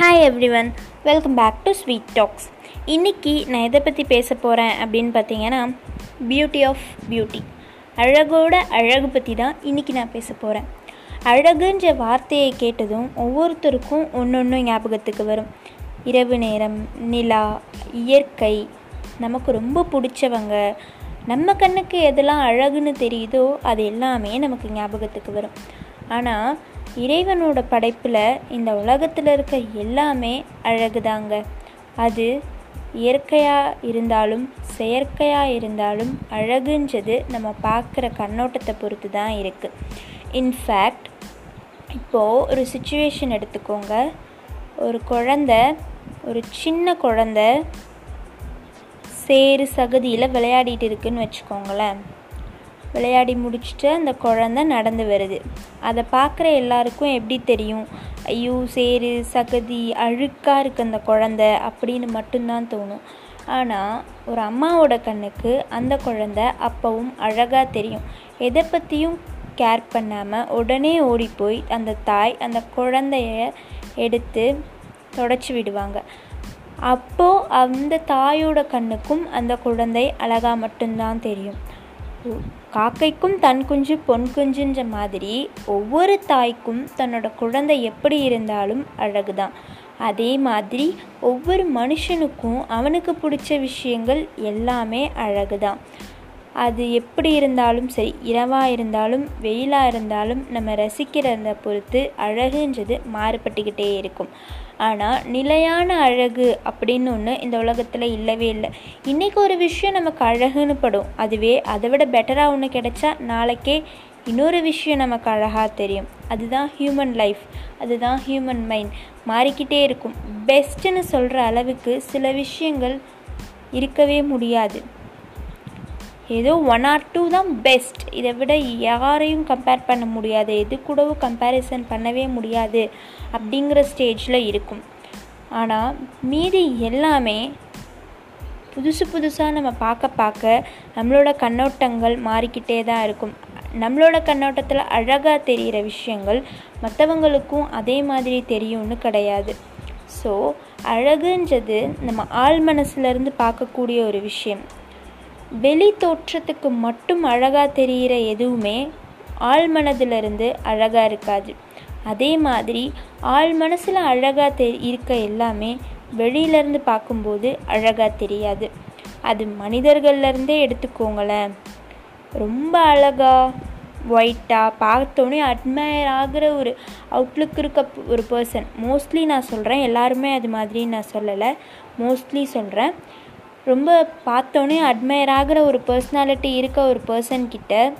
Hi everyone welcome back to sweet talks இன்றைக்கி நான் எதை பற்றி பேச போகிறேன் அப்படின்னு பார்த்தீங்கன்னா பியூட்டி ஆஃப் பியூட்டி அழகோட அழகு பற்றி தான் இன்றைக்கி நான் பேச போகிறேன் அழகுன்ற வார்த்தையை கேட்டதும் ஒவ்வொருத்தருக்கும் ஒன்று ஒன்று ஞாபகத்துக்கு வரும். இரவு நேரம் நிலா இயற்கை நமக்கு ரொம்ப பிடிச்சவங்க நம்ம கண்ணுக்கு எதெல்லாம் அழகுன்னு தெரியுதோ அது எல்லாமே நமக்கு ஞாபகத்துக்கு வரும். ஆனால் இறைவனோட படைப்பில் இந்த உலகத்தில் இருக்க எல்லாமே அழகுதாங்க. அது இயற்கையாக இருந்தாலும் செயற்கையாக இருந்தாலும் அழகுன்றது நம்ம பார்க்குற கண்ணோட்டத்தை பொறுத்து தான் இருக்குது இன்ஃபேக்ட் இப்போது ஒரு சுச்சுவேஷன் எடுத்துக்கோங்க. ஒரு குழந்த ஒரு சின்ன குழந்த சேறு சகதியில் விளையாடிட்டு இருக்குன்னு வச்சுக்கோங்களேன். விளையாடி முடிச்சுட்டு அந்த குழந்த நடந்து வருது. அதை பார்க்குற எல்லாருக்கும் எப்படி தெரியும்? ஐயோ சேரு சகதி அழுக்காக இருக்கு அந்த குழந்த அப்படின்னு மட்டும்தான் தோணும். ஆனால் ஒரு அம்மாவோட கண்ணுக்கு அந்த குழந்த அப்பவும் அழகாக தெரியும். எதை பற்றியும் கேர் பண்ணாமல் உடனே ஓடி போய் அந்த தாய் அந்த குழந்தைய எடுத்து தொடச்சி விடுவாங்க. அப்போது அந்த தாயோட கண்ணுக்கும் அந்த குழந்தை அழகாக மட்டும்தான் தெரியும். காக்கைக்கும் தன் குஞ்சு பொன் குஞ்சுன்ற மாதிரி ஒவ்வொரு தாய்க்கும் தன்னோட குழந்தை எப்படி இருந்தாலும் அழகுதான். அதே மாதிரி ஒவ்வொரு மனுஷனுக்கும் அவனுக்கு பிடிச்ச விஷயங்கள் எல்லாமே அழகுதான். அது எப்படி இருந்தாலும் சரி இரவாக இருந்தாலும் வெயிலாக இருந்தாலும் நம்ம ரசிக்கிறத பொறுத்து அழகுன்றது மாறுபட்டுக்கிட்டே இருக்கும். ஆனால் நிலையான அழகு அப்படின்னு ஒன்று இந்த உலகத்தில் இல்லவே இல்லை. இன்றைக்கி ஒரு விஷயம் நமக்கு அழகுன்னு படும். அதுவே அதை விட பெட்டராக ஒன்று கிடைச்சா நாளைக்கே இன்னொரு விஷயம் நமக்கு அழகாக தெரியும். அதுதான் ஹியூமன் லைஃப் அதுதான் ஹியூமன் மைண்ட் மாறிக்கிட்டே இருக்கும். பெஸ்ட்டுன்னு சொல்கிற அளவுக்கு சில விஷயங்கள் இருக்கவே முடியாது. ஏதோ ஒன் ஆர் டூ தான் பெஸ்ட் இதை விட யாரையும் கம்பேர் பண்ண முடியாது. எது கூடவும் கம்பேரிசன் பண்ணவே முடியாது அப்படிங்கிற ஸ்டேஜில் இருக்கும். ஆனால் மீதி எல்லாமே புதுசு புதுசாக நம்ம பார்க்க பார்க்க நம்மளோட கண்ணோட்டங்கள் மாறிக்கிட்டே தான் இருக்கும். நம்மளோட கண்ணோட்டத்தில் அழகாக தெரிகிற விஷயங்கள் மற்றவங்களுக்கும் அதே மாதிரி தெரியும்னு கிடையாது. ஸோ அழகுன்றது நம்ம ஆள் மனசுலேருந்து பார்க்கக்கூடிய ஒரு விஷயம். வெளி தோற்றத்துக்கு மட்டும் அழகாக தெரிகிற எதுவுமே ஆழ்மனதிலிருந்து அழகாக இருக்காது. அதே மாதிரி ஆள் மனசில் அழகாக தெ இருக்க எல்லாமே வெளியிலேருந்து பார்க்கும்போது அழகாக தெரியாது. அது மனிதர்கள்லேருந்தே எடுத்துக்கோங்களேன். ரொம்ப அழகாக ஒயிட்டாக பார்த்தோன்னே அட்மையர் ஆகிற ஒரு அவுட்லுக் இருக்க ஒரு பர்சன் மோஸ்ட்லி நான் சொல்கிறேன் எல்லாருமே அது மாதிரி நான் சொல்லலை. மோஸ்ட்லி சொல்கிறேன் ரொம்ப பார்த்தோன்னே அட்மையர் ஆகிற ஒரு பர்சனாலிட்டி இருக்க ஒரு பர்சன்கிட்ட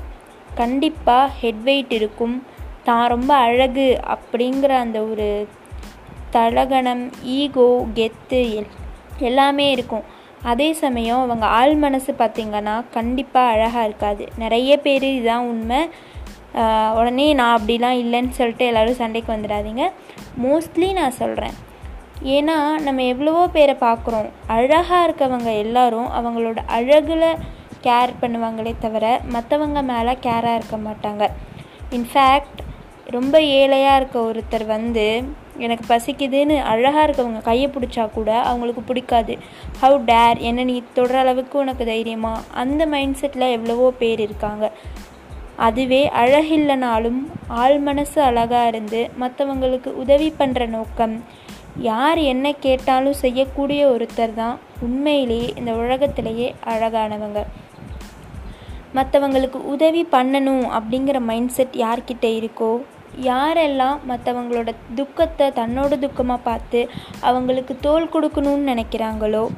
கண்டிப்பாக ஹெட் வெயிட் இருக்கும். தான் ரொம்ப அழகு அப்படிங்கிற அந்த ஒரு தலகணம் ஈகோ கெத்து எல் எல்லாமே இருக்கும். அதே சமயம் அவங்க ஆள் மனசு பார்த்திங்கன்னா கண்டிப்பாக அழகாக இருக்காது. நிறைய பேர் இதுதான் உண்மை. உடனே நான் அப்படிலாம் இல்லைன்னு சொல்லிட்டு எல்லோரும் சண்டைக்கு வந்துடாதீங்க. மோஸ்ட்லி நான் சொல்கிறேன் ஏன்னா நம்ம எவ்வளவோ பேரை பார்க்குறோம். அழகாக இருக்கவங்க எல்லாரும் அவங்களோட அழகில் கேர் பண்ணுவாங்களே தவிர மற்றவங்க மேலே கேராக இருக்க மாட்டாங்க. இன்ஃபேக்ட் ரொம்ப ஏழையாக இருக்க ஒருத்தர் வந்து எனக்கு பசிக்குதுன்னு அழகாக இருக்கவங்க கையை பிடிச்சா கூட அவங்களுக்கு பிடிக்காது. ஹவு டேர் என்ன நீ தொடுற அளவுக்கு உனக்கு தைரியமா? அந்த மைண்ட் செட்டில் எவ்வளவோ பேர் இருக்காங்க. அதுவே அழகில்லைனாலும் ஆள் மனசு அழகாக இருந்து மற்றவங்களுக்கு உதவி பண்ணுற நோக்கம் யார் என்ன கேட்டாலும் செய்யக்கூடிய ஒருத்தர் தான் உண்மையிலேயே இந்த உலகத்திலேயே அழகானவங்க. மற்றவங்களுக்கு உதவி பண்ணணும் அப்படிங்கிற மைண்ட் செட் யார்கிட்ட இருக்கோ யாரெல்லாம் மற்றவங்களோட துக்கத்தை தன்னோட துக்கமாக பார்த்து அவங்களுக்கு தோல் கொடுக்கணும்னு நினைக்கிறாங்களோ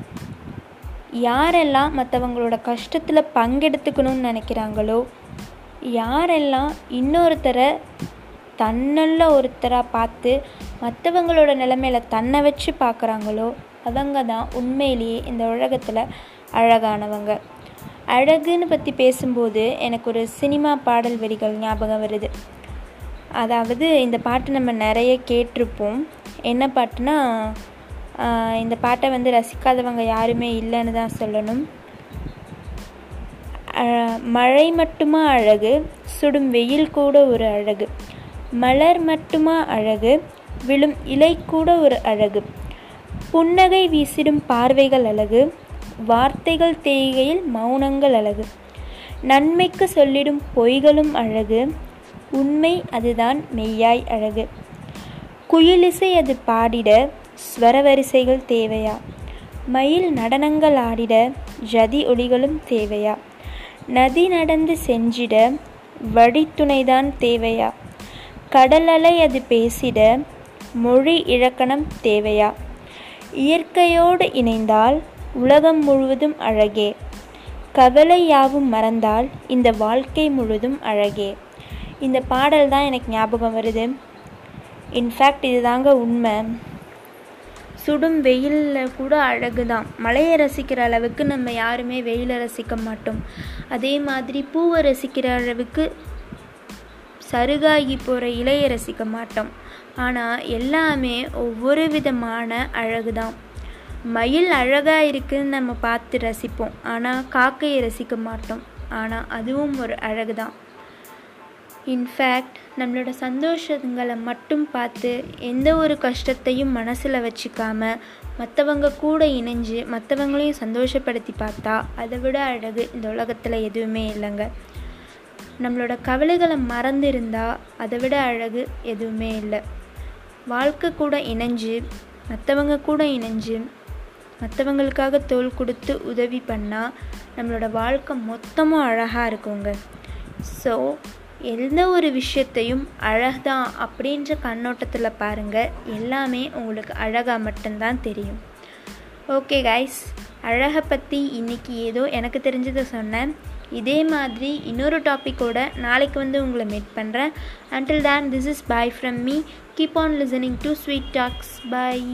யாரெல்லாம் மற்றவங்களோட கஷ்டத்தில் பங்கெடுத்துக்கணும்னு நினைக்கிறாங்களோ யாரெல்லாம் இன்னொருத்தரை தன்னல்ல ஒருத்தராக பார்த்து மற்றவங்களோட நிலைமையில தன்னை வச்சு பார்க்குறாங்களோ அவங்க தான் உண்மையிலேயே இந்த உலகத்தில் அழகானவங்க. அழகுன்னு பற்றி பேசும்போது எனக்கு ஒரு சினிமா பாடல் வரிகள் ஞாபகம் வருது. அதாவது இந்த பாட்டு நம்ம நிறைய கேட்டிருப்போம். என்ன பாட்டுனா இந்த பாட்டை வந்து ரசிக்காதவங்க யாருமே இல்லைன்னு தான் சொல்லணும். மழை மட்டுமா அழகு சுடும் வெயில் கூட ஒரு அழகு. மலர் மட்டுமா அழகு விழும் இலை கூட ஒரு அழகு. புன்னகை வீசிடும் பார்வைகள் அழகு. வார்த்தைகள் தேய்கையில் மௌனங்கள் அழகு. நன்மைக்கு சொல்லிடும் பொய்களும் அழகு. உண்மை அதுதான் மெய்யாய் அழகு. குயிலிசை அது பாடிட ஸ்வரவரிசைகள் தேவையா? மயில் நடனங்கள் ஆடிட ஜதி ஒளிகளும் தேவையா? நதி நடந்து செஞ்சிட வழித்துணைதான் தேவையா? கடல் அலை அது பேசிட மொழி இலக்கணம் தேவையா? இயற்கையோடு இணைந்தால் உலகம் முழுவதும் அழகே. கவலை யாவும் மறந்தால் இந்த வாழ்க்கை முழுதும் அழகே. இந்த பாடல் தான் எனக்கு ஞாபகம் வருது. இன்ஃபேக்ட் இது தாங்க உண்மை. சுடும் வெயிலில் கூட அழகு தான் மழையை ரசிக்கிற அளவுக்கு நம்ம யாருமே வெயிலை ரசிக்க மாட்டோம். அதே மாதிரி பூவை ரசிக்கிற அளவுக்கு சருகாகி போகிற இலையை ரசிக்க மாட்டோம். ஆனால் எல்லாமே ஒவ்வொரு விதமான அழகு தான் மயில் அழகாக இருக்குதுன்னு நம்ம பார்த்து ரசிப்போம். ஆனால் காக்கையை ரசிக்க மாட்டோம். ஆனால் அதுவும் ஒரு அழகு தான் இன்ஃபேக்ட் நம்மளோட சந்தோஷங்களை மட்டும் பார்த்து எந்த ஒரு கஷ்டத்தையும் மனசில் வச்சுக்காம மற்றவங்க கூட இணைஞ்சு மற்றவங்களையும் சந்தோஷப்படுத்தி பார்த்தா அதை விட அழகு இந்த உலகத்தில் எதுவுமே இல்லைங்க. நம்மளோட கவலைகளை மறந்திருந்தா அதை விட அழகு எதுவுமே இல்லை. வாழ்க்கை கூட இணைஞ்சு மற்றவங்க கூட இணைஞ்சு மற்றவங்களுக்காக தோல் கொடுத்து உதவி பண்ணால் நம்மளோட வாழ்க்கை மொத்தமும் அழகாக இருக்குங்க. ஸோ எந்த ஒரு விஷயத்தையும் அழகுதான் அப்படின்ற கண்ணோட்டத்தில் பாருங்கள் எல்லாமே உங்களுக்கு அழகாக மட்டும்தான் தெரியும். ஓகே கைஸ் அழகை பற்றி இன்றைக்கி ஏதோ எனக்கு தெரிஞ்சதை சொன்னேன். இதே மாதிரி இன்னொரு டாப்பிக்கோட நாளைக்கு வந்து உங்களை மீட் பண்ணுறேன் until then this is bye from me keep on listening to sweet talks bye